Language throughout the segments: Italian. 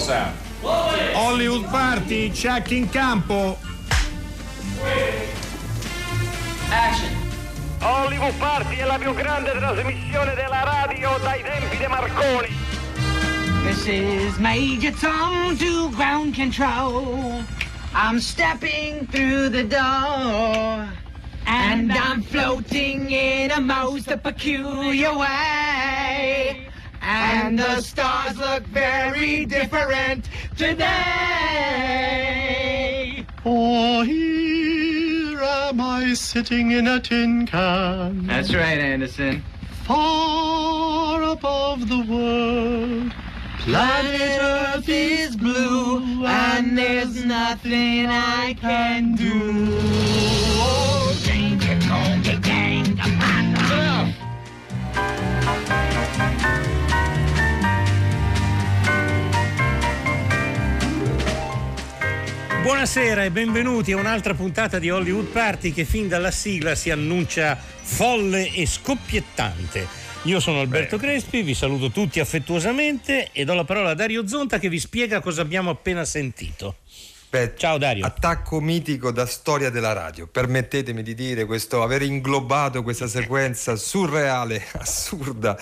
Sound. Hollywood Party, check in campo. Action. Hollywood Party è la più grande trasmissione della radio dai tempi di Marconi. This is Major Tom to ground control. I'm stepping through the door. And I'm floating in a most peculiar way. And the stars look very different today. For here am I sitting in a tin can, That's right, Anderson. far above the world. Planet Earth is blue, and there's nothing I can do. Oh, danger, danger, danger, danger. Buonasera e benvenuti a un'altra puntata di Hollywood Party che fin dalla sigla si annuncia folle e scoppiettante. Io sono Alberto Crespi, vi saluto tutti affettuosamente e do la parola a Dario Zonta che vi spiega cosa abbiamo appena sentito. Beh, Ciao Dario. Attacco mitico da storia della radio. Permettetemi di dire questo, aver inglobato questa sequenza surreale, assurda,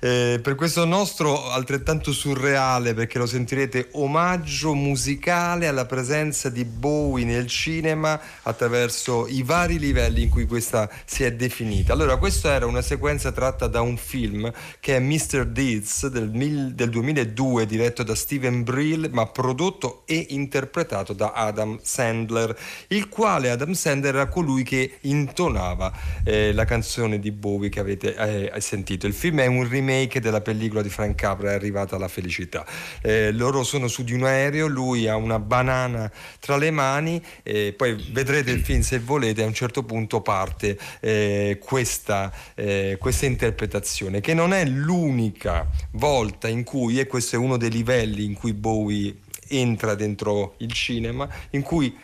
eh, per questo nostro altrettanto surreale, perché lo sentirete, omaggio musicale alla presenza di Bowie nel cinema attraverso i vari livelli in cui questa si è definita. Allora, questa era una sequenza tratta da un film che è Mr. Deeds del, mil- del 2002, diretto da Steven Brill, ma prodotto e interpretato da Adam Sandler, il quale Adam Sandler era colui che intonava eh, la canzone di Bowie che avete eh, sentito. Il film è un remake della pellicola di Frank Capra, è arrivata la felicità. Eh, loro sono su di un aereo, lui ha una banana tra le mani, e poi vedrete il film se volete, a un certo punto parte eh, questa, eh, questa interpretazione, che non è l'unica volta in cui, e questo è uno dei livelli in cui Bowie entra dentro il cinema, in cui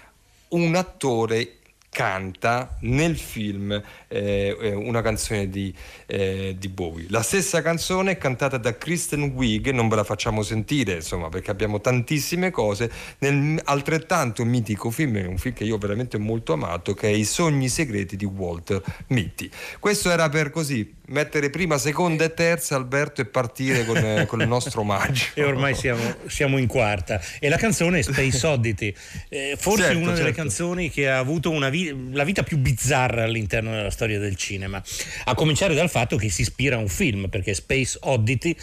un attore canta nel film eh, eh, una canzone di, eh, di Bowie. La stessa canzone è cantata da Kristen Wiig, non ve la facciamo sentire, insomma, perché abbiamo tantissime cose, nel altrettanto mitico film, un film che io ho veramente molto amato, che è I sogni segreti di Walter Mitty. Questo era per così mettere prima, seconda e terza Alberto e partire con, eh, con il nostro omaggio. E ormai siamo, siamo in quarta. E la canzone è Space Oddity, eh, forse Certo, una delle certo. canzoni che ha avuto una vi- la vita più bizzarra all'interno della storia del cinema. A cominciare dal fatto che si ispira a un film, perché Space Oddity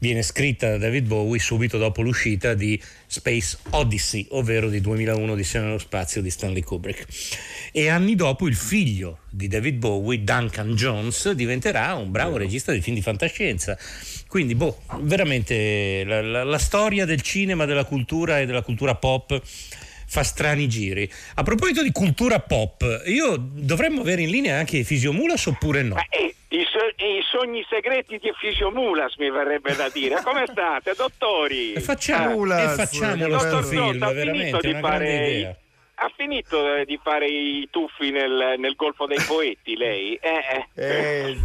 viene scritta da David Bowie subito dopo l'uscita di Space Odyssey, ovvero di 2001 Odissea nello spazio di Stanley Kubrick. E anni dopo il figlio di David Bowie, Duncan Jones, diventerà un bravo regista di film di fantascienza. Quindi, boh, veramente la, la- la storia del cinema, della cultura e della cultura pop fa strani giri. A proposito di cultura pop, io dovremmo avere in linea anche Fisiomulas oppure no? Ma, eh, i, so- i sogni segreti di Fisiomulas mi verrebbe da dire. Come state, dottori? E facciamo, Mulas, e facciamolo Dottor sto film, veramente, finito è di una grande fare idea. Ha finito eh, di fare i tuffi nel, nel Golfo dei Poeti, lei? Eh, eh. Eh,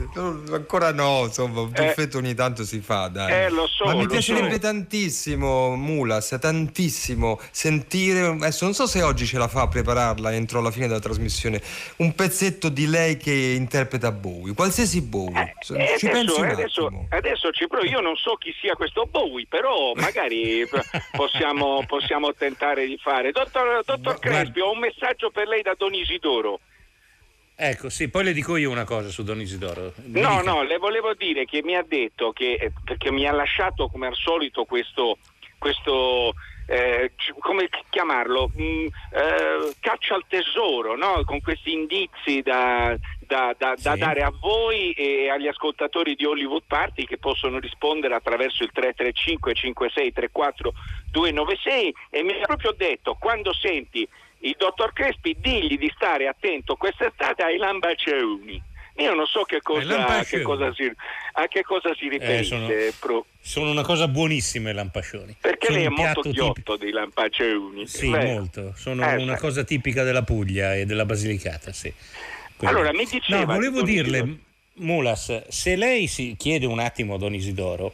ancora no, insomma, un Eh. tuffetto ogni tanto si fa, dai. Eh, lo so, Ma mi piacerebbe so. tantissimo, Mulas, tantissimo sentire, adesso non so se oggi ce la fa a prepararla entro la fine della trasmissione, un pezzetto di lei che interpreta Bowie, qualsiasi Bowie. Eh, Ci adesso, pensi un adesso, adesso ci provo. Io non so chi sia questo Bowie, però magari possiamo, possiamo tentare di fare. Dottor, dottor Guarda- Crespi, ho un messaggio per lei da Don Isidoro. Ecco, sì, poi le dico io una cosa su Don Isidoro. Mi No, dica. no, le volevo dire che mi ha detto che, eh, perché mi ha lasciato come al solito questo, questo eh, come chiamarlo, Mm, eh, caccia al tesoro, no? con questi indizi da, da- da- da Sì. dare a voi e agli ascoltatori di Hollywood Party che possono rispondere attraverso il 335 56 34 296 e mi ha proprio detto quando senti il dottor Crespi digli di stare attento quest'estate ai lambaceuni. Io non so che cosa, lampascioni. che cosa si, a che cosa si riferisce, sono- pro- Sono una cosa buonissima i lampascioni. perché Sono lei è molto ghiotto dei lampaceuni. Sì, Beh, molto. Sono Eh, una cosa tipica della Puglia e della Basilicata, sì. Quindi- Allora, mi diceva No, volevo dirle, Mulas, se lei si chiede un attimo a Don Isidoro,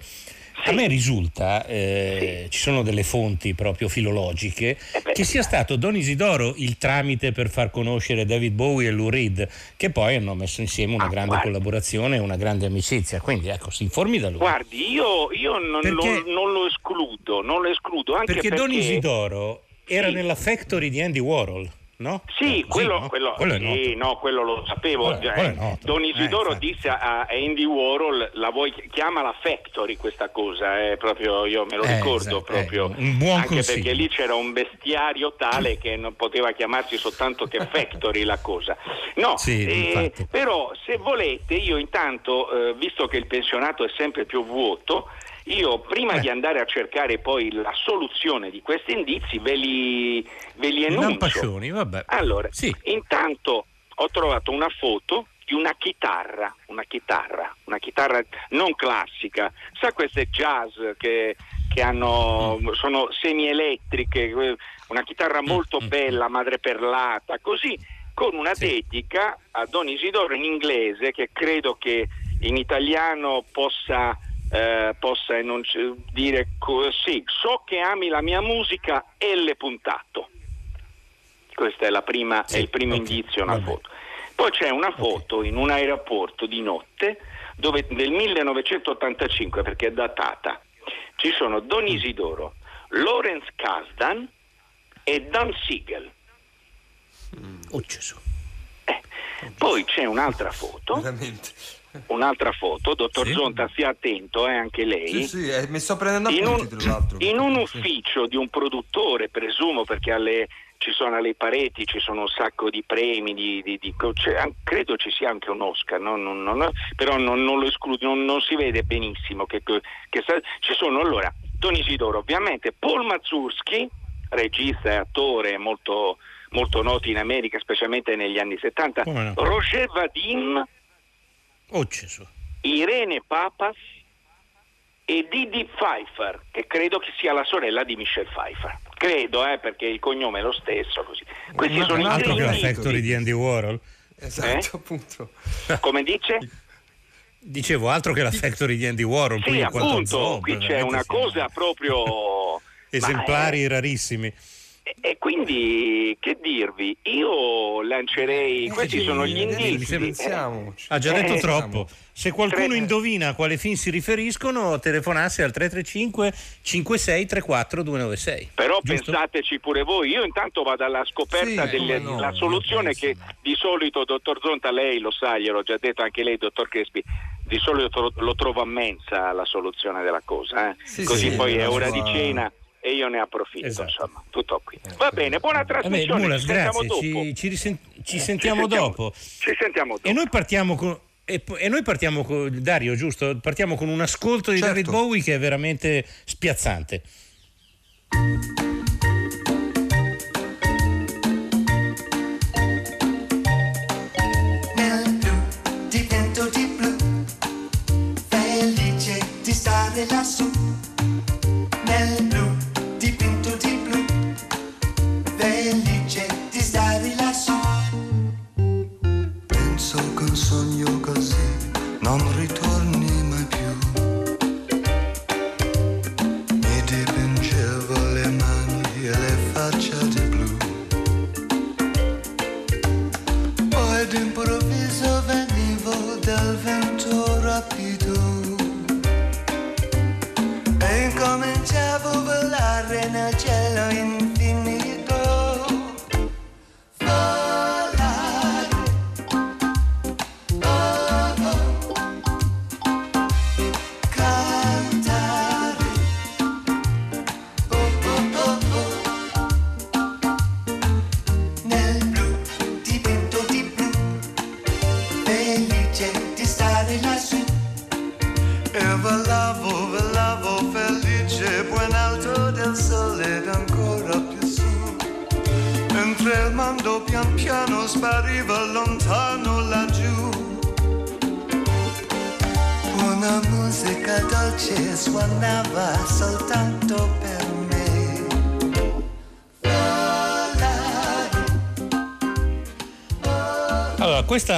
A me risulta, eh, ci sono delle fonti proprio filologiche, Eh beh, che sia stato Don Isidoro il tramite per far conoscere David Bowie e Lou Reed, che poi hanno messo insieme una Ah, grande guarda. collaborazione e una grande amicizia. Quindi ecco, si informi da lui. Guardi, io, io non, Perché- lo, non lo escludo, non lo escludo anche perché, perché, Don Isidoro era Sì. nella factory di Andy Warhol, no? Sì, Era così, quello, no? quello- Quello sì, no, quello lo sapevo. Eh. Don Eh, Isidoro infatti. disse a Andy Warhol, la vuoi, chiamala Factory questa cosa, eh, proprio io me lo Eh, ricordo esatto, proprio. eh, buon anche consiglio. perché lì c'era un bestiario tale che non poteva chiamarsi soltanto che Factory la cosa. No, Sì, eh, però se volete io intanto, eh, visto che il pensionato è sempre più vuoto, io prima Eh. di andare a cercare poi la soluzione di questi indizi ve li, ve li enuncio. Lampascioni, vabbè. Allora, Sì. intanto ho trovato una foto di una chitarra, una chitarra, una chitarra non classica, sa queste jazz che, che hanno, Mm. sono semielettriche, eh, una chitarra molto mm, bella, madreperlata, così con una Sì. dedica a Don Isidoro in inglese che credo che in italiano possa, eh, possa enunci- dire così, so che ami la mia musica L puntato. Questo è, la prima, Sì, è il primo ok, indizio, una vabbè. foto. Poi c'è una foto in un aeroporto di notte dove, del 1985 perché è datata. Ci sono Don Mm. Isidoro, Lawrence Kasdan e Don Siegel. Oh, Gesù. Eh, Poi c'è un'altra foto, Veramente. Un'altra foto, dottor Sì. Zonta stia attento eh, anche lei. Sì, sì, eh, mi sto prendendo in appunti un, tra l'altro. in un Sì. ufficio di un produttore, presumo, perché alle- ci sono alle pareti, ci sono un sacco di premi, di, di- di- credo ci sia anche un Oscar, no? Non- non- però non, non lo escludo, non, non si vede benissimo che, che sta- ci sono allora Don Isidoro, ovviamente Paul Mazursky, regista e attore molto, molto noto in America, specialmente negli anni 70, Come no? Roger Vadim, Oh, Gesù. Irene Papas e Didi Pfeiffer, che credo che sia la sorella di Michelle Pfeiffer. Credo, eh, perché il cognome è lo stesso. Così. Questi Ma- sono i Altro che la factory di Andy Warhol. Esatto, Eh? appunto. Come dice? Dicevo, altro che la factory di Andy Warhol. Sì, appunto, zombie, qui c'è una cosa proprio... Esemplari ma, rarissimi. Eh, E quindi, che dirvi, io lancerei... Questi sì, sono gli eh, indizi. Pensiamoci. Ha già detto Eh, troppo. Se qualcuno tre- indovina a quale film si riferiscono, telefonasse al 335 56 34 296. Però Giusto? pensateci pure voi, io intanto vado alla scoperta Sì, come no, soluzione io che di solito, dottor Zonta, lei lo sa, gliel'ho già detto anche lei, dottor Crespi, di solito lo, trovo a mensa la soluzione della cosa, eh? Sì, così sì, poi è ora sua- di cena e io ne approfitto, Esatto. insomma, tutto qui. Va bene, buona Vabbè, trasmissione, Mulas, ci sentiamo grazie, dopo. ci, ci risen- ci sentiamo sentiamo- dopo. Ci sentiamo dopo. E noi partiamo con. E, e noi partiamo con Dario, giusto? Partiamo con un ascolto di Certo. David Bowie che è veramente spiazzante. nel blu, divento di blu, felice di stare lassù.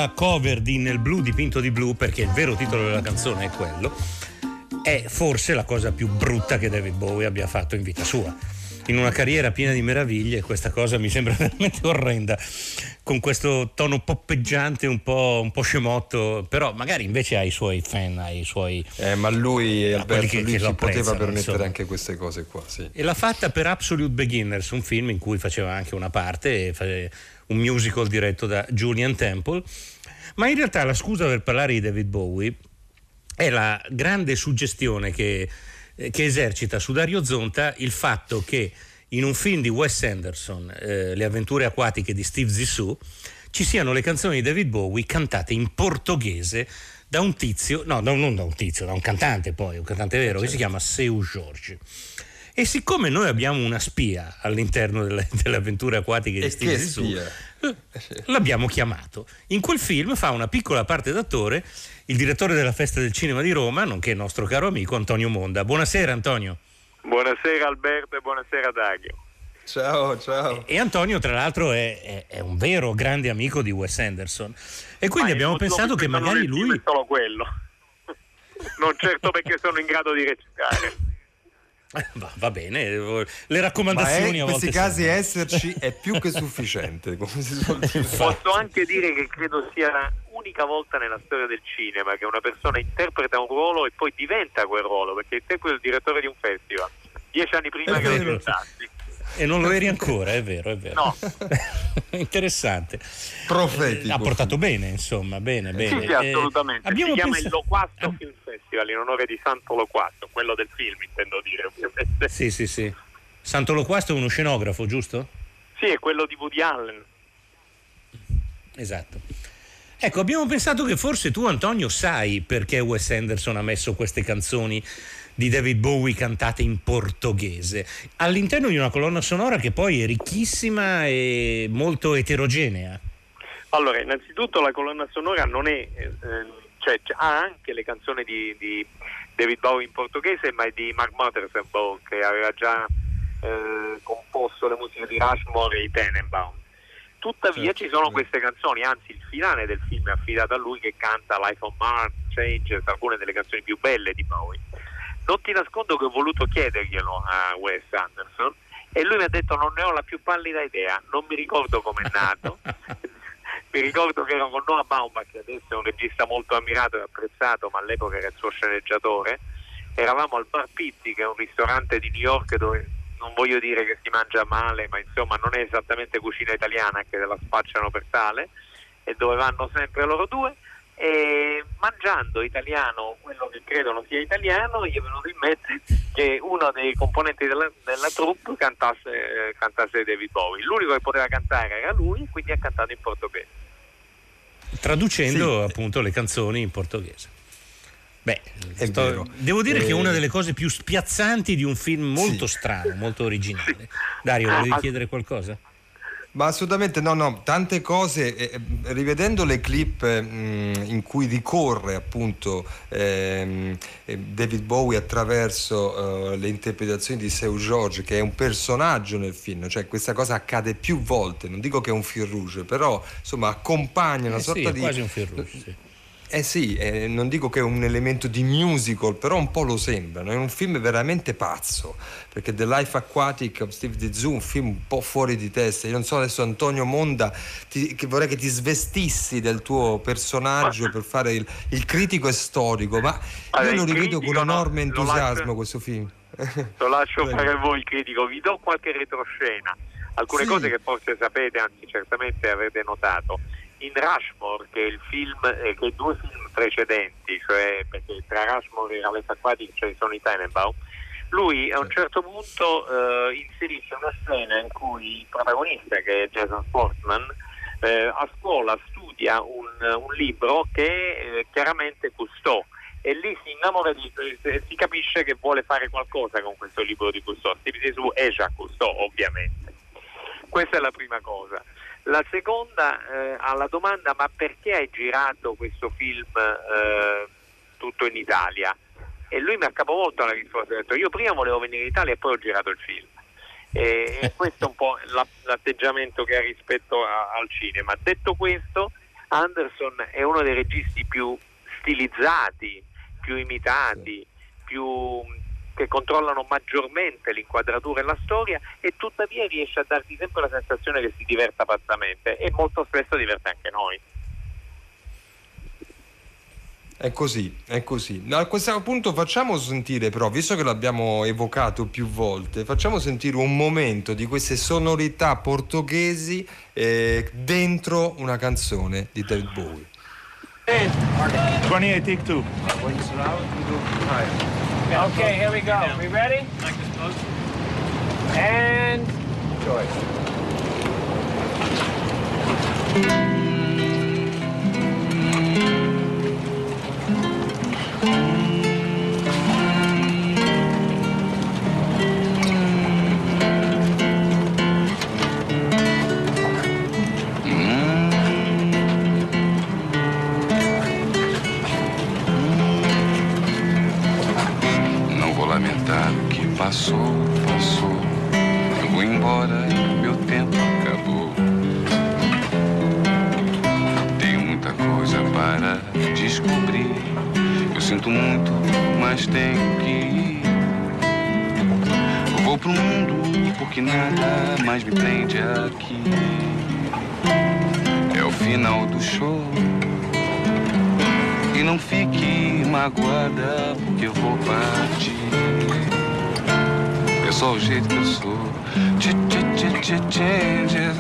Questa cover di Nel blu dipinto di blu, perché il vero titolo della canzone è quello, è forse la cosa più brutta che David Bowie abbia fatto in vita sua. In una carriera piena di meraviglie, questa cosa mi sembra veramente orrenda, con questo tono poppeggiante, un po', un po scemotto, però magari invece ha i suoi fan, ha i suoi... Eh, ma lui, quelli Alberto, che- lui che si poteva permettere insomma. anche queste cose qua, sì. E l'ha fatta per Absolute Beginners, un film in cui faceva anche una parte, un musical diretto da Julian Temple. Ma in realtà la scusa per parlare di David Bowie è la grande suggestione che, eh, che esercita su Dario Zonta il fatto che in un film di Wes Anderson, eh, Le avventure acquatiche di Steve Zissou, ci siano le canzoni di David Bowie cantate in portoghese da un tizio, no, da un- non da un tizio, da un cantante poi, un cantante vero, che si chiama Seu Jorge. E siccome noi abbiamo una spia all'interno delle, delle avventure acquatiche di E Steve Zissou, l'abbiamo chiamato. In quel film fa una piccola parte d'attore il direttore della Festa del Cinema di Roma, nonché il nostro caro amico Antonio Monda. Buonasera Antonio. Buonasera Alberto e buonasera Dario. Ciao, ciao. E Antonio, tra l'altro, è, è- è un vero grande amico di Wes Anderson. E quindi Ma abbiamo pensato che magari lui. È solo quello. non certo perché sono in grado di recitare. Eh, Va, va bene, le Ma raccomandazioni è- in a volte. questi casi servono. esserci è più che sufficiente, come si suol dire. Posso anche dire che credo sia l'unica volta nella storia del cinema che una persona interpreta un ruolo e poi diventa quel ruolo, perché interpreta il direttore di un festival. Dieci anni prima È che lo diventassi. E non lo eri ancora, è vero, è vero. No. Interessante. Profetico. Eh, Ha portato bene, insomma, bene, Sì, bene. sì, Eh, assolutamente. abbiamo si chiama pensa- il Loquasto Ah. Film Festival in onore di Santo Loquasto, quello del film intendo dire ovviamente. Sì, sì, sì. Santo Loquasto è uno scenografo, giusto? Sì, è quello di Woody Allen. Esatto. Ecco, abbiamo pensato che forse tu, Antonio, sai perché Wes Anderson ha messo queste canzoni di David Bowie cantate in portoghese all'interno di una colonna sonora che poi è ricchissima e molto eterogenea. Allora, innanzitutto la colonna sonora non è, eh, cioè c- ha anche le canzoni di, di David Bowie in portoghese, ma è di Mark Mothersbaugh che aveva già eh, composto le musiche di Rushmore e i Tenenbaum. Tuttavia Certo. ci sono queste canzoni, anzi il finale del film è affidato a lui che canta Life on Mars, Changes, alcune delle canzoni più belle di Bowie. Non ti nascondo che ho voluto chiederglielo a Wes Anderson e lui mi ha detto non ne ho la più pallida idea, non mi ricordo come è nato. mi ricordo che ero con Noah Baumbach, che adesso è un regista molto ammirato e apprezzato, ma all'epoca era il suo sceneggiatore. Eravamo al Bar Pizzi, che è un ristorante di New York dove non voglio dire che si mangia male, ma insomma non è esattamente cucina italiana, che la spacciano per tale, e dove vanno sempre loro due. E mangiando italiano quello che credono sia italiano, gli è venuto in mente che uno dei componenti della, della troupe cantasse, eh, cantasse David Bowie. L'unico che poteva cantare era lui, quindi ha cantato in portoghese. traducendo Sì. appunto le canzoni in portoghese. Beh, È sto- devo dire che è Eh, una delle cose più spiazzanti di un film molto Sì. strano, molto originale. Dario, volevi ah. chiedere qualcosa? Ma assolutamente no, no, tante cose, eh, rivedendo le clip eh, mh, in cui ricorre appunto ehm, eh, David Bowie attraverso eh, le interpretazioni di Seu George, che è un personaggio nel film, cioè questa cosa accade più volte, non dico che è un fil rouge, però insomma accompagna una Eh sorta sì, è di... quasi un fil rouge, sì. Eh sì, eh, non dico che è un elemento di musical, però un po' lo sembra. no? È un film veramente pazzo, perché The Life Aquatic of Steve Zissou è un film un po' fuori di testa. Io non so adesso Antonio Monda, ti- che vorrei che ti svestissi del tuo personaggio per fare il, il critico e storico, ma Allora, io lo rivedo con enorme entusiasmo lascio- questo film. Lo lascio fare a voi il critico, vi do qualche retroscena, alcune Sì. cose che forse sapete, anzi certamente avete notato. In Rushmore, che è il film, eh, che due film precedenti, cioè perché tra Rushmore e Ralph Aquatic ci sono i Tenenbaum, lui a un certo punto eh, inserisce una scena in cui il protagonista, che è Jason Sportman, eh, a scuola studia un, un libro che eh, chiaramente custò e lì si innamora di eh, si capisce che vuole fare qualcosa con questo libro di Cousteau. Steve Zissou è Jacques Cousteau, ovviamente. Questa è la prima cosa. La seconda, eh, alla domanda ma perché hai girato questo film eh, tutto in Italia? E lui mi ha capovolto la risposta, ha detto io prima volevo venire in Italia e poi ho girato il film. E, e questo è un po' la- l'atteggiamento che ha rispetto a- al cinema. Detto questo, Anderson è uno dei registi più stilizzati, più imitati, più più che controllano maggiormente l'inquadratura e la storia e tuttavia riesce a darti sempre la sensazione che si diverta pazzamente e molto spesso diverte anche noi. È così, è così. A questo punto facciamo sentire però, visto che l'abbiamo evocato più volte, facciamo sentire un momento di queste sonorità portoghesi eh, dentro una canzone di David Bowie. 28, take two. Okay, here we go. Are We ready? And choice. Passou, passou. Eu vou embora, meu tempo acabou. Tenho muita coisa para descobrir. Eu sinto muito, mas tenho que ir. Eu vou pro mundo porque nada mais me prende aqui. É o final do show. E não fique magoada porque eu vou partir. É só o jeito que eu sou. Tch, tch, tch, tch, Changes.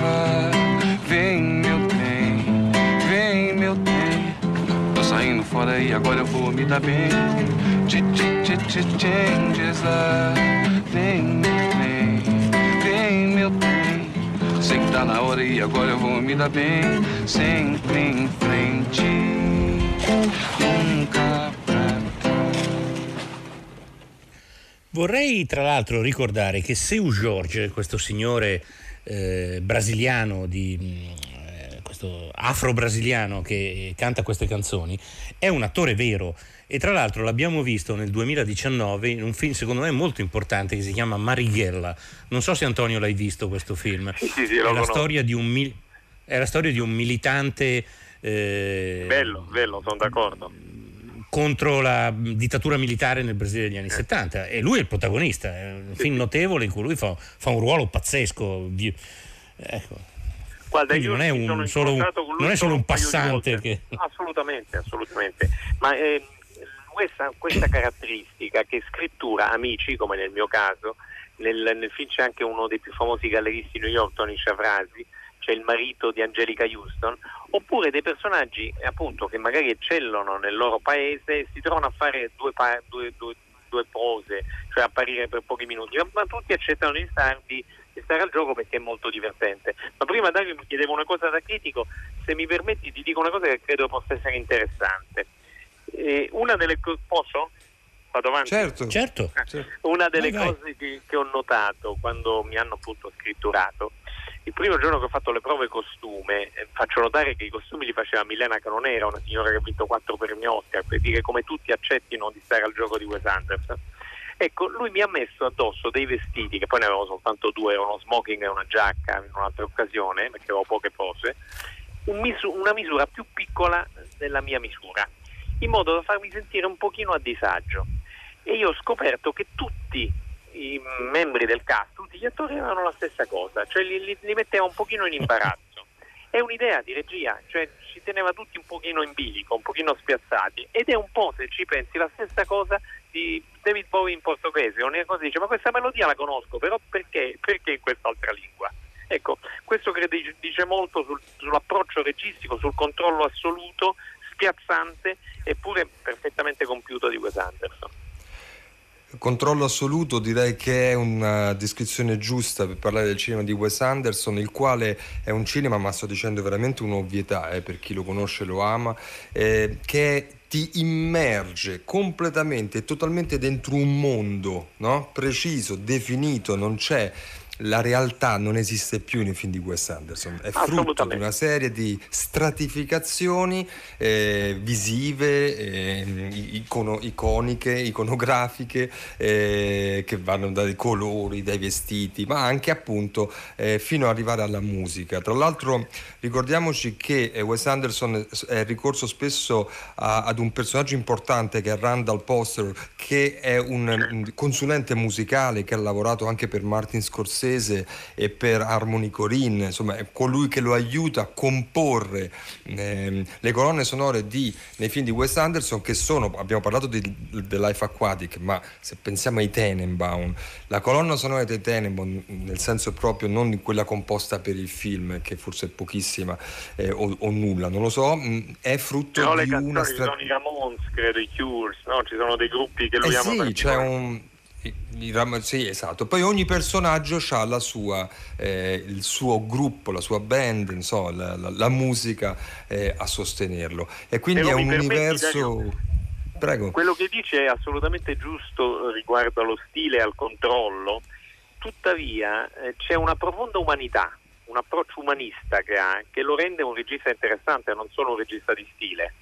Vem meu trem, vem meu trem. Tô saindo fora e agora eu vou me dar bem. Tch, tch, tch, tch, Changes. Vem meu trem, vem meu trem. Sei que tá na hora e agora eu vou me dar bem. Sempre em frente, Vorrei tra l'altro ricordare che Seu Jorge, questo signore eh, brasiliano di mh, eh, questo afro-brasiliano che canta queste canzoni, è un attore vero e tra l'altro l'abbiamo visto nel 2019 in un film secondo me molto importante che si chiama Marighella. Non so se Antonio l'hai visto questo film. Sì, sì, sì, è, la storia di un mil- è la storia di un militante eh, Bello, bello, sono d'accordo. Contro la dittatura militare nel Brasile degli anni 70 e lui è il protagonista, è un film notevole in cui lui fa, fa un ruolo pazzesco. Ecco. Guarda, non è, un, solo non è solo un passante che... Assolutamente, assolutamente. Ma eh, questa, questa caratteristica che scrittura amici, come nel mio caso, nel, nel film c'è anche uno dei più famosi galleristi di New York, Tony Chavrasi, c'è il marito di Angelica Houston, oppure dei personaggi appunto che magari eccellono nel loro paese e si trovano a fare due, pa- due- due- due pose, cioè apparire per pochi minuti, ma, ma tutti accettano di starvi di stare al gioco perché è molto divertente. Ma prima Dario mi chiedeva una cosa da critico, se mi permetti ti dico una cosa che credo possa essere interessante. Eh, una delle co- posso? Vado avanti? Certo. Certo. Una delle Vai, vai. cose che, che ho notato quando mi hanno appunto scritturato, il primo giorno che ho fatto le prove costume, eh, faccio notare che i costumi li faceva Milena Canonera, una signora che ha vinto quattro premi Oscar, per dire come tutti accettino di stare al gioco di Wes Anderson. Ecco, lui mi ha messo addosso dei vestiti, che poi ne avevo soltanto due, uno smoking e una giacca in un'altra occasione, perché avevo poche pose, un misu- una misura più piccola della mia misura, in modo da farmi sentire un pochino a disagio. E io ho scoperto che tutti i membri del cast, tutti gli attori avevano la stessa cosa, cioè li, li- li metteva un pochino in imbarazzo. È un'idea di regia, cioè ci teneva tutti un pochino in bilico, un pochino spiazzati ed è un po', se ci pensi, la stessa cosa di David Bowie in portoghese, ogni cosa dice ma questa melodia la conosco, però perché, perché in quest'altra lingua? Ecco, questo credo dice molto sul- sull'approccio registico, sul controllo assoluto, spiazzante eppure perfettamente compiuto di Wes Anderson. Controllo assoluto direi che è una descrizione giusta per parlare del cinema di Wes Anderson, il quale è un cinema, ma sto dicendo veramente un'ovvietà, eh, per chi lo conosce lo ama, eh, che ti immerge completamente e totalmente dentro un mondo no? preciso, definito, non c'è la realtà non esiste più nei film di Wes Anderson, è frutto di una serie di stratificazioni eh, visive, eh, icono- iconiche, iconografiche, eh, che vanno dai colori, dai vestiti, ma anche appunto eh, fino ad arrivare alla musica. Tra l'altro ricordiamoci che eh, Wes Anderson è ricorso spesso a- ad un personaggio importante che è Randall Poster, che è un consulente musicale che ha lavorato anche per Martin Scorsese e per Harmony Corinne, insomma è colui che lo aiuta a comporre ehm, le colonne sonore di, nei film di Wes Anderson che sono, abbiamo parlato di The Life Aquatic, ma se pensiamo ai Tenenbaum, la colonna sonora dei Tenenbaum, nel senso proprio non quella composta per il film, che forse è pochissima eh, o, o nulla, non lo so, mh, è frutto Però le di canzoni una ci stra- sono i Ramones, credo, i Cures, no? ci sono dei gruppi che lui eh sì, c'è un. Sì, esatto. Poi ogni personaggio ha la sua, eh, il suo gruppo, la sua band, insomma, la, la- la musica eh, a sostenerlo. E quindi Però è un permetti, universo. Prego. Quello che dice è assolutamente giusto riguardo allo stile e al controllo, tuttavia eh, c'è una profonda umanità, un approccio umanista che ha, che lo rende un regista interessante, non solo un regista di stile.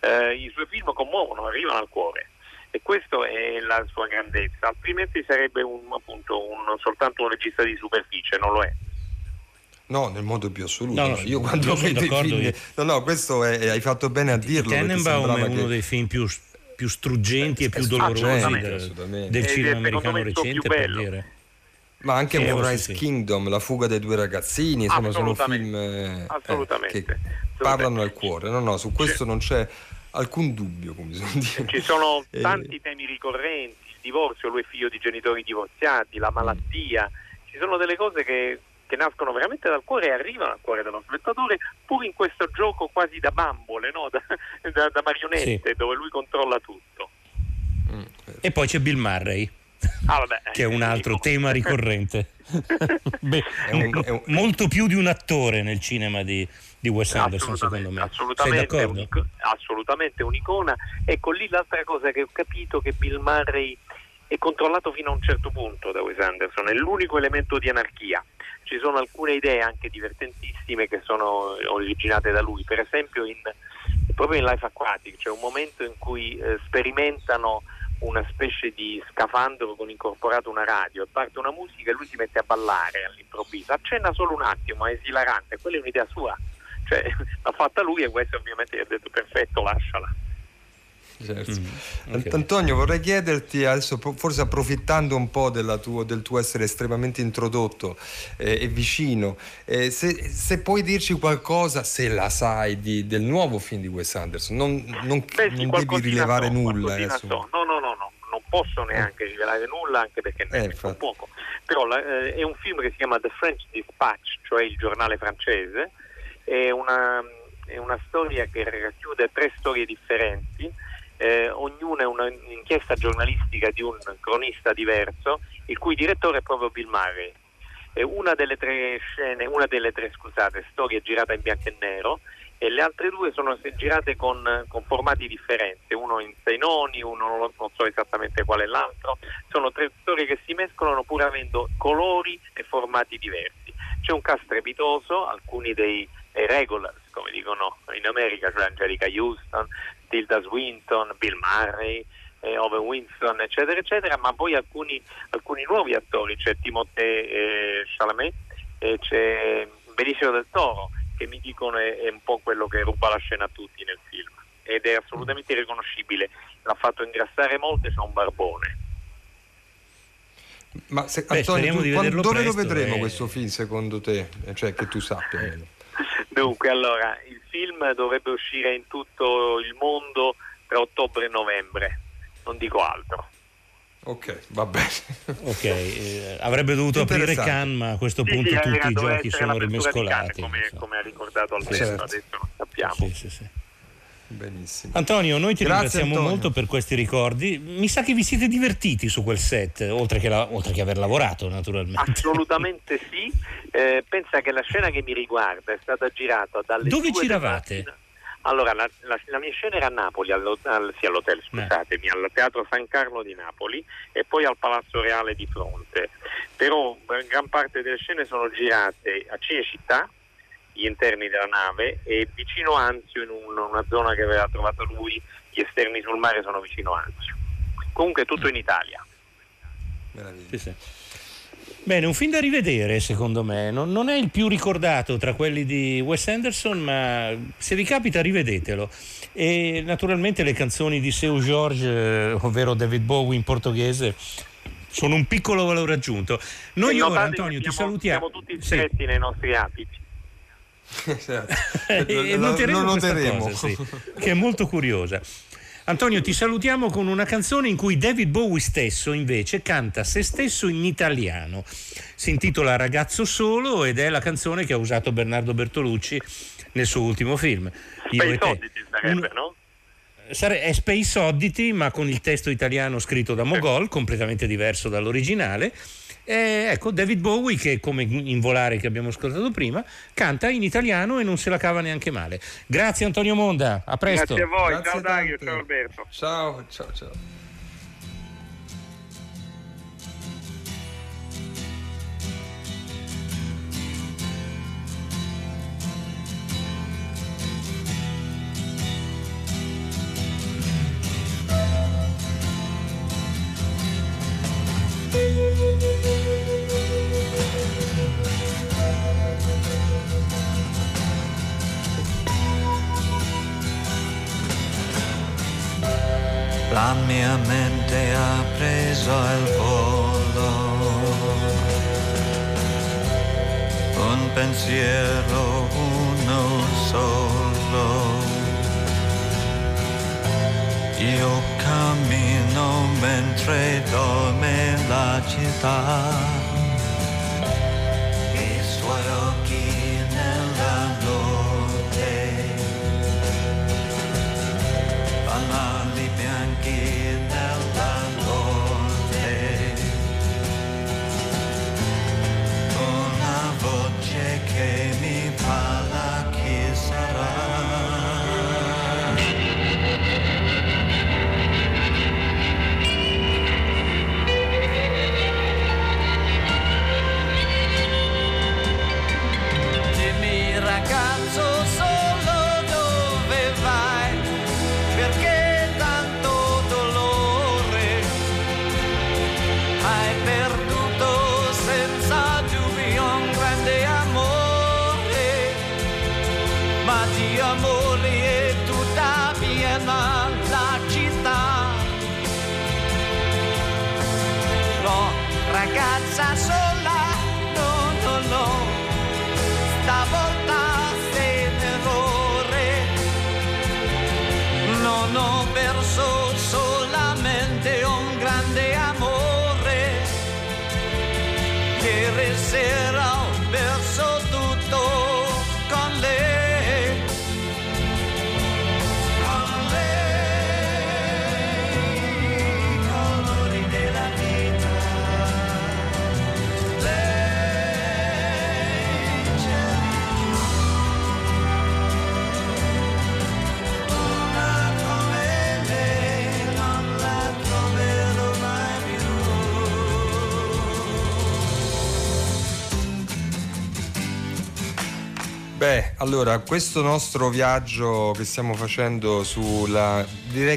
Eh, I suoi film commuovono, arrivano al cuore e questa è la sua grandezza, altrimenti sarebbe un, appunto un- soltanto un regista di superficie, non lo è. No, nel modo più assoluto. No, no, io quando vedo i film. io- No, no, questo è- hai fatto bene a dirlo. Tenenbaum è uno che- dei film più, più struggenti e più dolorosi del, assolutamente. del Ed è, cinema americano recente, per dire. Ma anche Eh, Moonrise sì, sì. Kingdom, La fuga dei due ragazzini, insomma, sono Assolutamente. film eh, Assolutamente. eh, che parlano al cuore. No, no, su questo non c'è alcun dubbio, come bisogna dire. Ci sono Eh, tanti temi ricorrenti, il divorzio, lui è figlio di genitori divorziati, la malattia, ci sono delle cose che, che nascono veramente dal cuore e arrivano al cuore dello spettatore, pur in questo gioco quasi da bambole, no? da, da- da marionette, dove lui controlla tutto. E poi c'è Bill Murray, Ah, che è un altro tema ricorrente. Beh, È un- è un- molto più di un attore nel cinema di, di Wes Anderson, secondo me. Assolutamente, unico- assolutamente un'icona. Ecco lì l'altra cosa che ho capito che Bill Murray è controllato fino a un certo punto da Wes Anderson, è l'unico elemento di anarchia. Ci sono alcune idee anche divertentissime che sono originate da lui, per esempio in, proprio in Life Aquatic c'è un momento in cui eh, sperimentano una specie di scafandro con incorporato una radio e parte una musica e lui si mette a ballare all'improvviso, accenna solo un attimo, è esilarante, quella è un'idea sua, cioè l'ha fatta lui e questo ovviamente gli ha detto perfetto, lasciala. Certo. Mm, Ant- ok. Antonio, vorrei chiederti adesso, forse approfittando un po' della tuo- del tuo essere estremamente introdotto eh, e vicino, eh, se, se puoi dirci qualcosa, se la sai, di- del nuovo film di Wes Anderson. Non, non- Beh, sì, non devi rilevare so, nulla. eh, so. No, no, no, no, non posso neanche rivelare nulla anche perché ne Eh, so poco. Però la- eh, è un film che si chiama The French Dispatch, cioè il giornale francese, è una, è una storia che racchiude tre storie differenti, eh, ognuna è un'inchiesta giornalistica di un cronista diverso, il cui direttore è proprio Bill Murray. Eh, una delle tre scene, una delle tre scusate, storie girata in bianco e nero e le altre due sono girate con, con formati differenti, uno in sei noni, uno non so esattamente qual è l'altro, sono tre storie che si mescolano pur avendo colori e formati diversi. C'è un cast strepitoso, alcuni dei, dei regulars, come dicono in America, cioè Angelica Houston, Tilda Swinton, Bill Murray, eh, Owen Winston, eccetera, eccetera, ma poi alcuni, alcuni nuovi attori, c'è Timothée eh, Chalamet, e c'è Benicio del Toro, che mi dicono è, è un po' quello che ruba la scena a tutti nel film ed è assolutamente irriconoscibile. L'ha fatto ingrassare molto e c'ha un barbone. Ma se- Beh, Antonio, tu quando- dove lo presto, vedremo eh. questo film secondo te? Eh, Cioè che tu sappia. almeno. Dunque, allora, il film dovrebbe uscire in tutto il mondo tra ottobre e novembre, non dico altro. Ok, va bene. Ok, eh, avrebbe dovuto aprire. Cannes, ma a questo Sì, punto sì, tutti i giochi sono di Cannes, rimescolati. come, insomma. come ha ricordato Alberto, Certo. adesso non sappiamo. Sì, sì, sì. Benissimo. Antonio, noi ti Grazie, ringraziamo Antonio. molto per questi ricordi. Mi sa che vi siete divertiti su quel set, oltre che, la- oltre che aver lavorato, naturalmente. Assolutamente sì. Eh, pensa che la scena che mi riguarda è stata girata dalle Dove giravate? Allora, la, la- la mia scena era a Napoli, allo- al, sì, all'hotel, scusatemi, al Teatro San Carlo di Napoli e poi al Palazzo Reale di fronte. però gran parte delle scene sono girate a Cinecittà, gli interni della nave, e vicino Anzio, in un, una zona che aveva trovato lui, gli esterni sul mare sono vicino Anzio. Comunque tutto in Italia. Sì, sì. Bene, un film da rivedere secondo me, non, non, è il più ricordato tra quelli di Wes Anderson, ma se vi capita rivedetelo. E naturalmente le canzoni di Seu George, eh, ovvero David Bowie in portoghese, sono un piccolo valore aggiunto. Noi ora, Antonio, ti salutiamo. Siamo tutti stretti sì. nei nostri abiti. e noteremo, noteremo. Cosa, sì, che è molto curiosa. Antonio, ti salutiamo con una canzone in cui David Bowie stesso invece canta se stesso in italiano. Si intitola Ragazzo solo ed è la canzone che ha usato Bernardo Bertolucci nel suo ultimo film. Io Space Oddity sarebbe, Un... no? è Space Oddity, ma con il testo italiano scritto da Mogol, completamente diverso dall'originale. E ecco, David Bowie, che come in Volare che abbiamo ascoltato prima, canta in italiano e non se la cava neanche male. Grazie Antonio Monda, a presto. Grazie a voi, Grazie ciao Dario, ciao Alberto. Ciao, ciao, ciao. La mia mente ha preso il volo, un pensiero uno solo. Io cammino mentre dorme la città. solamente un grande amor. Que reserva Beh, allora, questo nostro viaggio che stiamo facendo sulla,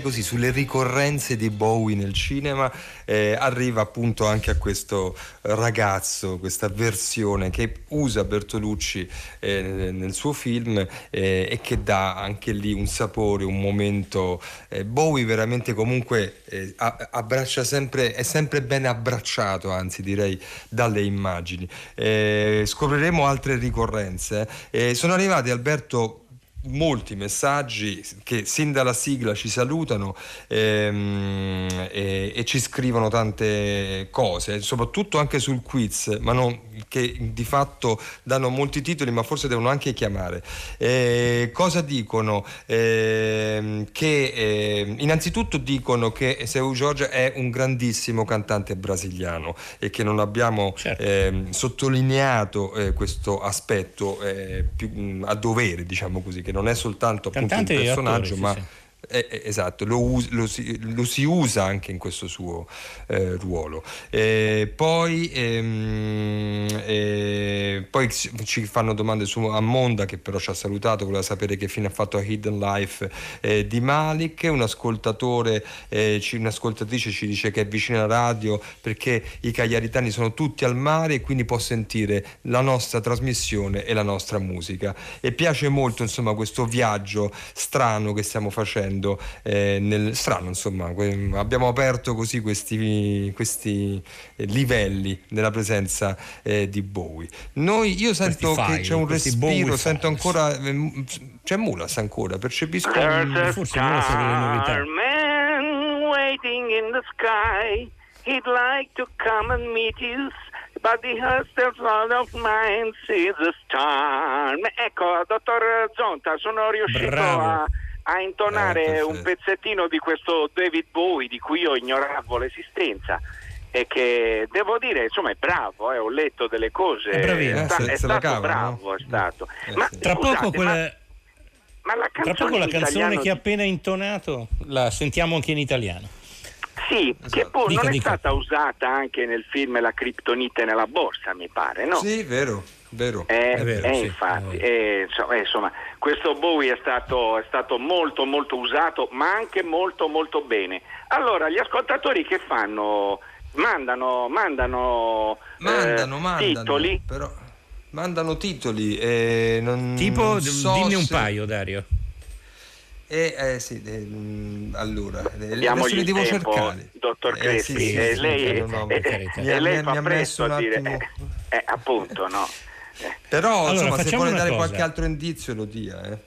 così, sulle ricorrenze di Bowie nel cinema eh, arriva appunto anche a questo ragazzo, questa versione che usa Bertolucci eh, nel suo film eh, e che dà anche lì un sapore, un momento. eh, Bowie veramente comunque eh, abbraccia sempre, è sempre ben abbracciato, anzi direi, dalle immagini. Eh, scopriremo altre ricorrenze. Sono arrivati Alberto molti messaggi che sin dalla sigla ci salutano ehm, e, e ci scrivono tante cose, soprattutto anche sul quiz, ma non, che di fatto danno molti titoli, ma forse devono anche chiamare. Eh, cosa dicono? Ehm, che eh, innanzitutto dicono che Seu Jorge è un grandissimo cantante brasiliano e che non abbiamo ehm, sottolineato eh, questo aspetto eh, più, a dovere, diciamo così, che non è soltanto appunto un personaggio, attore, sì, ma sì. Eh, eh, esatto, lo, us- lo si, lo si usa anche in questo suo eh, ruolo. Eh, poi, ehm, eh, poi ci fanno domande su a Monda che però ci ha salutato, voleva sapere che fine ha fatto a Hidden Life eh, di Malik. Un ascoltatore, ci- un'ascoltatrice ci dice che è vicino alla radio perché i cagliaritani sono tutti al mare e quindi può sentire la nostra trasmissione e la nostra musica. E piace molto insomma questo viaggio strano che stiamo facendo. Eh, nel, strano insomma, que- abbiamo aperto così questi, questi eh, livelli nella presenza eh, di Bowie. Noi, io sento Questi che file, c'è un respiro, sento files. ancora... eh, c'è Mulas ancora, percepisco... Un- a forse non so delle novità. waiting in the sky. He'd like to come and meet you, but the hostess of mine sees a star. Ecco, dottor Zonta, sono riuscito Bravo. a, a intonare Eh, un pezzettino di questo David Bowie di cui io ignoravo l'esistenza. E che devo dire, insomma, è bravo, eh, ho letto delle cose. È bravino. è, sta- Eh, se- è se stato cava, bravo, no? è stato. Eh, Ma sì. Tra scusate, poco, quella, ma, ma la tra canzone poco la canzone che ha appena intonato la sentiamo anche in italiano. Sì, che poi Dica, non è dica. stata usata anche nel film La criptonite nella borsa, mi pare, no? Sì, vero, vero. Eh, È vero, eh, sì. infatti, Eh. eh, insomma, eh, insomma, questo Bowie è stato, è stato molto molto usato, ma anche molto molto bene. Allora, gli ascoltatori che fanno? Mandano, mandano, Mandano, eh, mandano. titoli. Però mandano titoli. E non, Tipo, non so dimmi un se- paio, Dario. Eh, eh, sì, eh, mm, allora, eh, adesso li devo tempo, cercare. dottor Eh, Crespi. sì, sì, eh, sì, lei, no, no, eh. Mi eh, ha- lei mi fa ha messo presto un a dire, attimo. eh, eh, appunto, no. Però, Allora, insomma, se vuole dare cosa. qualche altro indizio lo dia. Eh.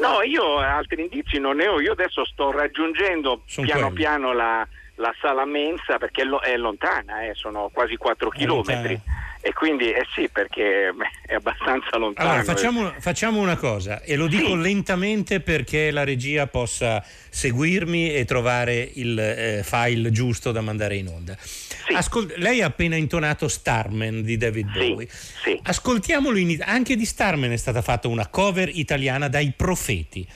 No, io altri indizi non ne ho, io adesso sto raggiungendo Son piano quelli. piano la, la sala mensa perché è, lo- è lontana, eh, sono quasi 4 È chilometri lontana. e quindi eh sì perché è abbastanza lontano. Allora, facciamo, facciamo una cosa e lo dico Sì. lentamente perché la regia possa seguirmi e trovare il eh, file giusto da mandare in onda. Ascol- lei ha appena intonato Starman di David Sì, Bowie. sì. Ascoltiamolo, in it- anche di Starman è stata fatta una cover italiana dai Profeti.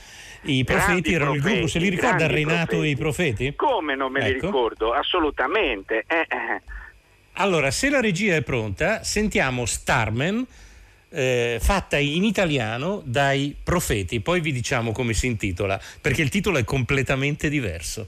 I Profeti erano il gruppo, se li profeti, ricorda Renato e i Profeti? Come non me li Ecco. ricordo? Assolutamente. eh, eh. Allora, se la regia è pronta, sentiamo Starman eh, fatta in italiano dai profeti, poi vi diciamo come si intitola, perché il titolo è completamente diverso.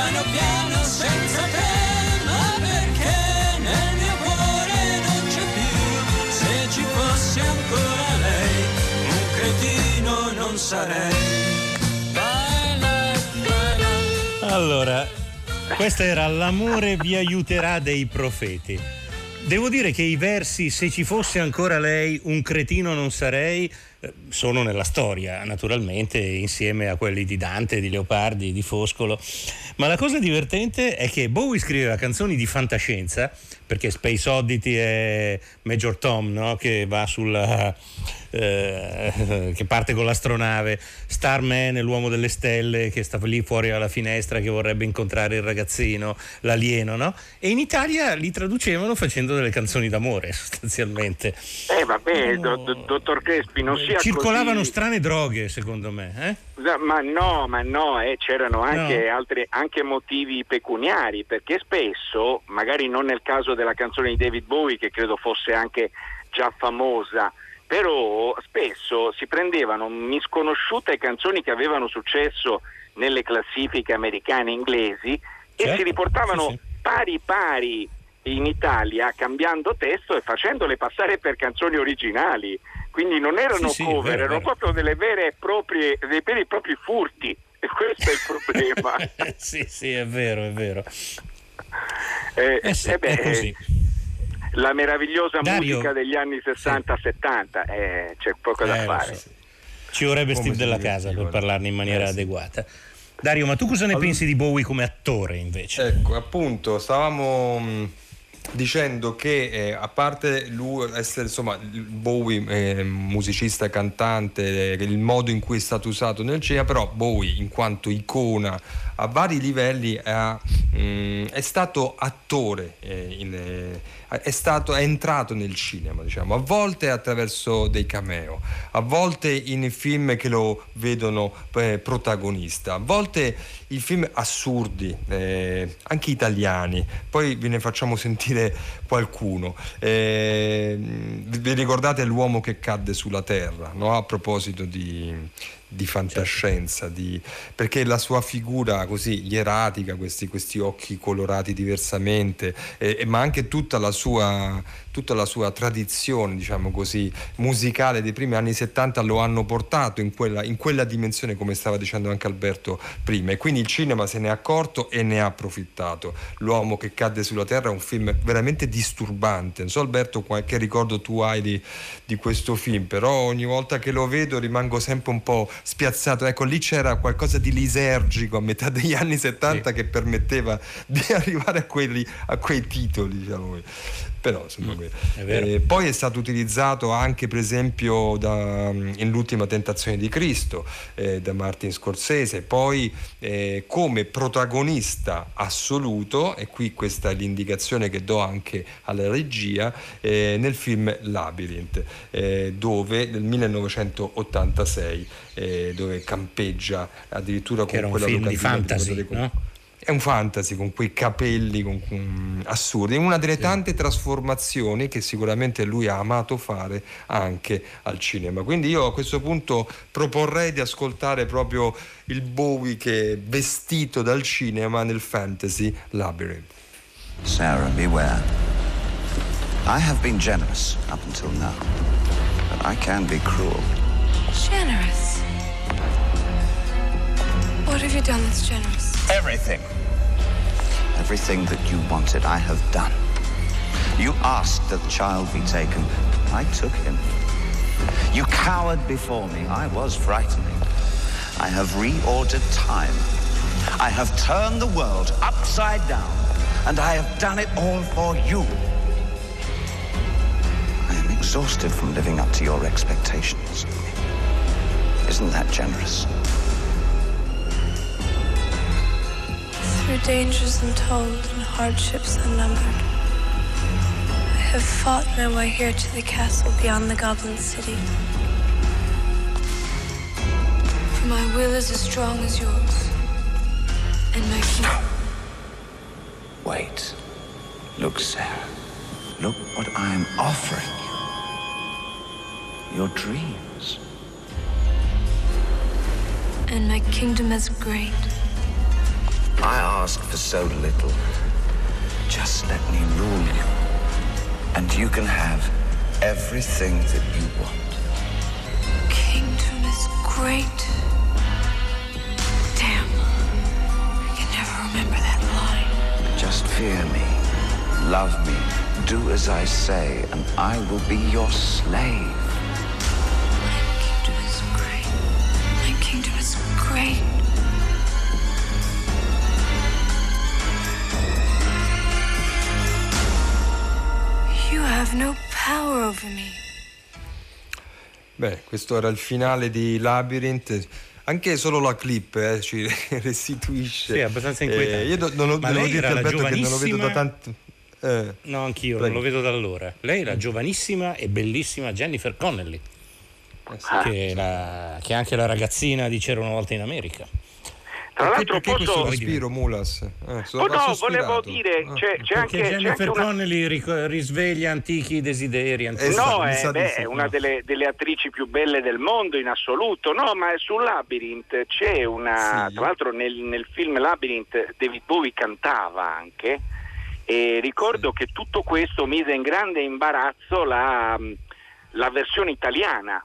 Piano piano senza te, ma perché nel mio cuore non c'è più, se ci fosse ancora lei, un cretino non sarei. Allora, questa era L'amore vi aiuterà dei profeti. Devo dire che i versi Se ci fosse ancora lei, un cretino non sarei, sono nella storia, naturalmente, insieme a quelli di Dante, di Leopardi, di Foscolo. Ma la cosa divertente è che Bowie scriveva canzoni di fantascienza, perché Space Oddity è Major Tom, no? che va sulla. eh, che parte con l'astronave, Starman è l'uomo delle stelle che sta lì fuori alla finestra che vorrebbe incontrare il ragazzino, l'alieno, no? E in Italia li traducevano facendo delle canzoni d'amore, sostanzialmente. Eh vabbè, do- do- dottor Crespi, non sia Circolavano così. strane droghe, secondo me. Eh? Ma no, ma no, eh, c'erano anche, altri, anche motivi pecuniari, perché spesso, magari non nel caso della canzone di David Bowie, che credo fosse anche già famosa, però spesso si prendevano misconosciute canzoni che avevano successo nelle classifiche americane e inglesi e Certo, si riportavano sì, sì. pari pari in Italia cambiando testo e facendole passare per canzoni originali. Quindi non erano Sì, sì, cover, vero, erano vero. proprio delle vere e proprie, dei veri e propri furti. E questo è il problema. sì, sì, è vero, è vero. Eh, Eh sì, eh beh, è così. La meravigliosa Dario? musica degli anni 60-70, eh, c'è poco da Eh, fare. so. Ci vorrebbe Come Steve della casa per parlarne in maniera Eh, sì. adeguata. Dario, ma tu cosa ne pensi di Bowie come attore invece? Ecco, appunto, stavamo mh, dicendo che eh, a parte lui essere insomma Bowie eh, musicista cantante eh, il modo in cui è stato usato nel cinema però Bowie in quanto icona a vari livelli ha, mh, è stato attore eh, in, eh, è, stato, è entrato nel cinema diciamo a volte attraverso dei cameo a volte in film che lo vedono eh, protagonista a volte in film assurdi anche italiani poi ve ne facciamo sentire qualcuno vi ricordate l'uomo che cadde sulla terra no? a proposito di, di fantascienza di- perché la sua figura così ieratica questi, questi occhi colorati diversamente eh, ma anche tutta la sua tutta la sua tradizione diciamo così musicale dei primi anni 70 lo hanno portato in quella, in quella dimensione come stava dicendo anche Alberto prima. E quindi il cinema se ne è accorto e ne ha approfittato. L'uomo che cadde sulla terra è un film veramente disturbante. Non so Alberto qualche ricordo tu hai di, di questo film però ogni volta che lo vedo rimango sempre un po' spiazzato. Ecco lì c'era qualcosa di lisergico a metà degli anni 70 che permetteva di arrivare a, quelli, a quei titoli diciamo però insomma è vero. eh, poi è stato utilizzato anche per esempio da, in l'ultima tentazione di Cristo eh, da Martin Scorsese poi eh, come protagonista assoluto e qui questa è l'indicazione che do anche alla regia eh, nel film Labyrinth eh, dove nel 1986 eh, dove campeggia addirittura Che con era un film di fantasy, con- no? È un fantasy con quei capelli con- con- assurdi, è una delle tante trasformazioni che sicuramente lui ha amato fare anche al cinema. Quindi io a questo punto proporrei di ascoltare proprio il Bowie che è vestito dal cinema nel fantasy Labyrinth. Sarah, beware. I have been generous up until now, but I can be cruel. Generous. What have you done that's generous? Everything. Everything that you wanted, I have done. You asked that the child be taken. I took him. You cowered before me. I was frightening. I have reordered time. I have turned the world upside down. And I have done it all for you. I am exhausted from living up to your expectations. Isn't that generous? Through dangers untold and hardships unnumbered, I have fought my way here to the castle beyond the Goblin City. For my will is as strong as yours, and my king. Wait. Look, Sarah. Look what I am offering you. Your dreams. And my kingdom is great. I ask for so little. Just let me rule you. And you can have everything that you want. Kingdom is great. Damn. I can never remember that line. Just fear me. Love me. Do as I say, and I will be your slave. No power over me. Beh, questo era il finale di Labyrinth. Anche solo la clip eh, ci restituisce. Sì, è abbastanza inquietante. Eh, io do- non ho, Ma devo lei dirti, era la Alberto, che non lo vedo da giovanissima- tanto. Eh, No, anch'io, Prego. non lo vedo da allora. Lei è la giovanissima e bellissima Jennifer Connelly, che, è la- che è anche la ragazzina di C'era una volta in America. Tra perché, l'altro perché posso... respiro, Mulas? Eh, so- Oh, no, volevo dire, Ah. c'è, c'è anche, c'è Jennifer anche una... Connelly ric- risveglia antichi desideri. antichi- Esatto, No, è, di beh, sì, è una delle, delle attrici più belle del mondo in assoluto. No, ma sul Labyrinth c'è una. Sì. Tra l'altro, nel, nel film Labyrinth David Bowie cantava anche. E ricordo che tutto questo mise in grande imbarazzo la, la versione italiana.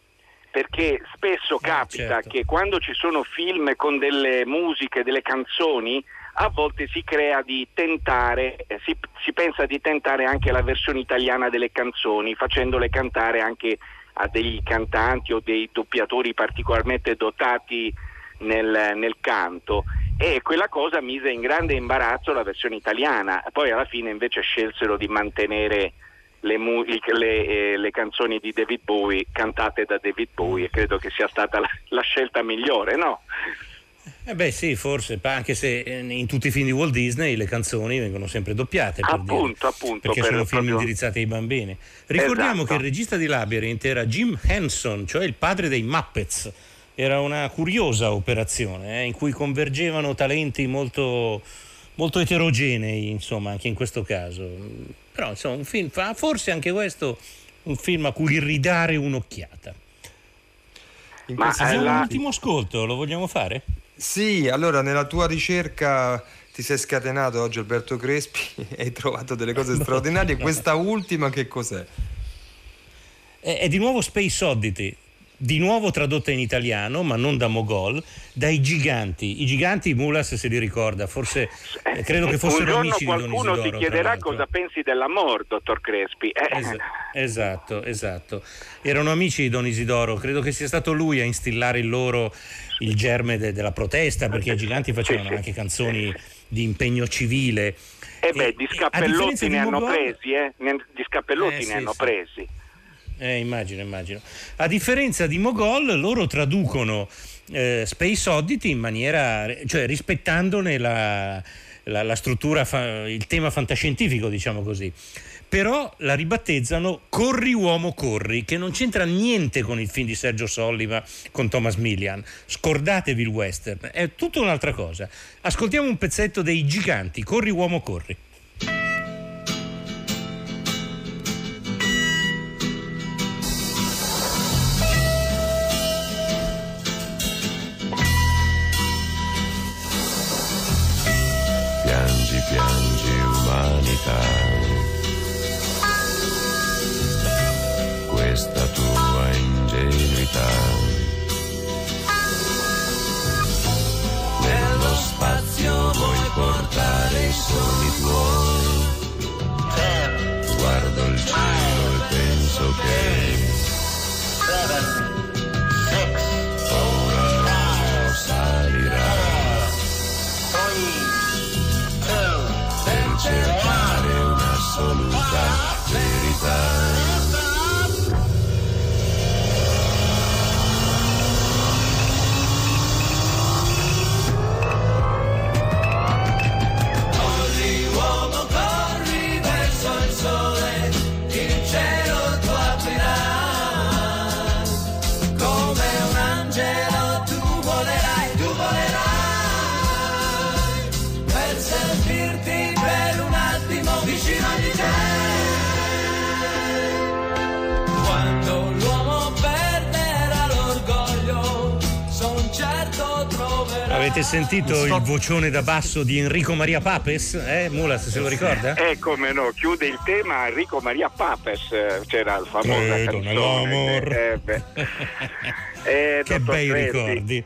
Perché spesso capita certo. che quando ci sono film con delle musiche, delle canzoni, a volte si crea di tentare, eh, si, si pensa di tentare anche la versione italiana delle canzoni, facendole cantare anche a degli cantanti o dei doppiatori particolarmente dotati nel, nel canto. E quella cosa mise in grande imbarazzo la versione italiana. Poi alla fine invece scelsero di mantenere le, le, eh, le canzoni di David Bowie cantate da David Bowie e credo che sia stata la, la scelta migliore, no? Eh beh sì, forse, anche se eh, in tutti i film di Walt Disney le canzoni vengono sempre doppiate. Per dire, Appunto, appunto, Perché per- sono film proprio- indirizzati ai bambini. Ricordiamo Esatto. che il regista di Labyrinth era Jim Henson, cioè il padre dei Muppets. Era una curiosa operazione eh, in cui convergevano talenti molto, molto eterogenei, insomma, anche in questo caso. Però insomma, un film, fa- forse anche questo un film a cui ridare un'occhiata. In Ma, la- un ultimo ascolto, lo vogliamo fare? Sì, allora nella tua ricerca ti sei scatenato oggi Alberto Crespi e hai trovato delle cose straordinarie. Questa ultima che cos'è? È, è di nuovo Space Oddity, di nuovo tradotta in italiano, ma non da Mogol, dai giganti. I giganti, Mulas se li ricorda, forse eh, credo che fossero amici di Don qualcuno Isidoro. ti tra chiederà cosa pensi dell'amor, dottor Crespi. Eh, Es- esatto, esatto. Erano amici di Don Isidoro, credo che sia stato lui a instillare in loro il germe de- della protesta, perché i giganti facevano anche canzoni di impegno civile. Eh beh, E- di scappellotti differenza ne di hanno Mogol- presi, eh? Ne- Di scappellotti Eh, ne sì, hanno sì. presi. Eh, immagino, immagino. A differenza di Mogol, loro traducono eh, Space Oddity in maniera, cioè rispettandone la, la- la struttura, fa- il tema fantascientifico, diciamo così. Però la ribattezzano Corri uomo corri, che non c'entra niente con il film di Sergio Solliva con Thomas Millian. Scordatevi il western, è tutta un'altra cosa. Ascoltiamo un pezzetto dei giganti, Corri uomo corri. Piangi, umanità. Questa tua Avete sentito il vocione da basso di Enrico Maria Papes? Eh, Mulas se lo ricorda? Eh, come no, chiude il tema Enrico Maria Papes, eh, c'era il canzone. nell'amor. Eh, beh. Eh, che bei Crespi, ricordi.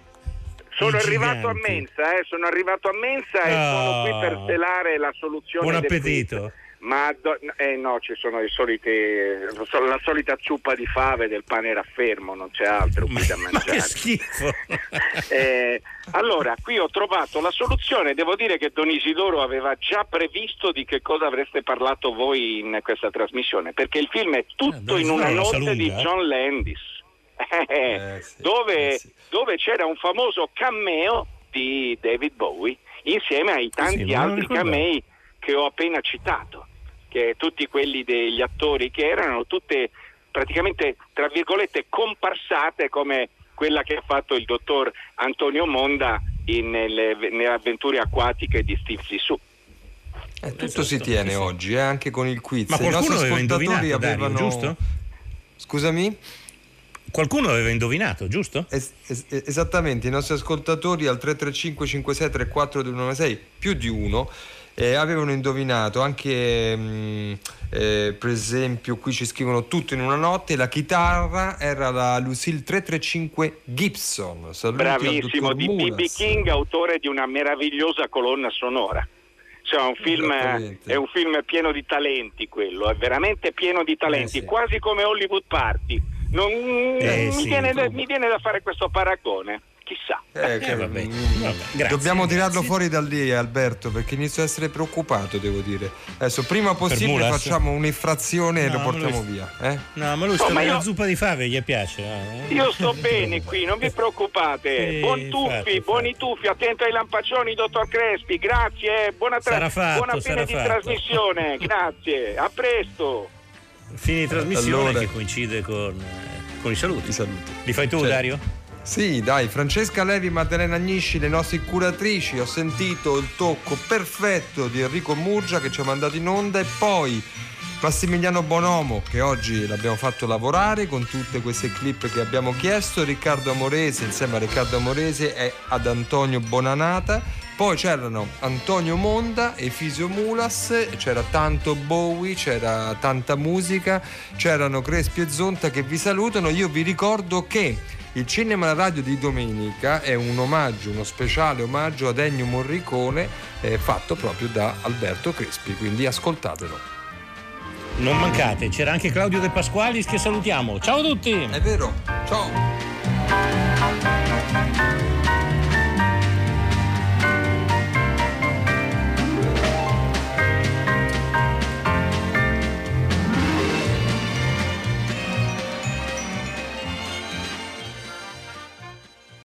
Sono I arrivato a mensa, eh, sono arrivato a mensa e Ah. sono qui per svelare la soluzione Buon del appetito. quiz. Ma do- eh no, ci sono i solite, la solita zuppa di fave del pane raffermo, non c'è altro qui da Ma mangiare. che schifo! Eh, allora, qui ho trovato la soluzione, devo dire che Don Isidoro aveva già previsto di che cosa avreste parlato voi in questa trasmissione, perché il film è tutto Don in una notte di lunga, eh? John Landis, eh, dove, dove c'era un famoso cameo di David Bowie insieme ai tanti sì, altri camei che ho appena citato, che tutti quelli degli attori che erano tutte praticamente tra virgolette comparsate come quella che ha fatto il dottor Antonio Monda in- nelle, nelle avventure acquatiche di Steve Zissou. Eh, tutto si tiene oggi, eh, anche con il quiz. Ma I nostri qualcuno aveva ascoltatori indovinato, Dario, avevano... giusto? Scusami? Qualcuno aveva indovinato, giusto? Es- es- esattamente, i nostri ascoltatori al 335 56 34 296 più di uno eh, avevano indovinato anche mm, eh, per esempio qui ci scrivono tutto in una notte la chitarra era la Lucille 335 Gibson Saluti al Bravissimo, di B.B. King, autore di una meravigliosa colonna sonora. Cioè, un film, è un film pieno di talenti quello, è veramente pieno di talenti, Eh sì. quasi come Hollywood Party. Non- Eh mi, sì, viene da, mi viene da fare questo paragone, chissà. Eh, che- vabbè, mm, vabbè, grazie, Dobbiamo tirarlo grazie. fuori da lì Alberto perché inizio a essere preoccupato devo dire adesso prima possibile facciamo un'infrazione e No, lo ma portiamo lui- via eh? No, ma lui sta ma io- la zuppa di fave gli piace. eh? Io sto bene qui, non vi preoccupate. Sì, Buon tuffi, infatti, buoni tuffi, attento ai lampaccioni, dottor Crespi. Grazie, eh. buona, tra- fatto, buona fine di fatto. trasmissione. Grazie, a presto. Fine di trasmissione Allora- che coincide con, eh, con i saluti. I saluti. Li fai tu, Certo. Dario? Sì, dai, Francesca Levi, Maddalena Agnisci, le nostre curatrici, ho sentito il tocco perfetto di Enrico Murgia che ci ha mandato in onda e poi Massimiliano Bonomo che oggi l'abbiamo fatto lavorare con tutte queste clip che abbiamo chiesto, Riccardo Amorese insieme a Riccardo Amorese e ad Antonio Bonanata, poi c'erano Antonio Monda e Fisio Mulas, c'era tanto Bowie, c'era tanta musica, c'erano Crespi e Zonta che vi salutano, io vi ricordo che il Cinema alla Radio di domenica è un omaggio, uno speciale omaggio ad Ennio Morricone eh, fatto proprio da Alberto Crespi, quindi ascoltatelo. Non mancate, c'era anche Claudio De Pasqualis che salutiamo. Ciao a tutti! È vero, ciao!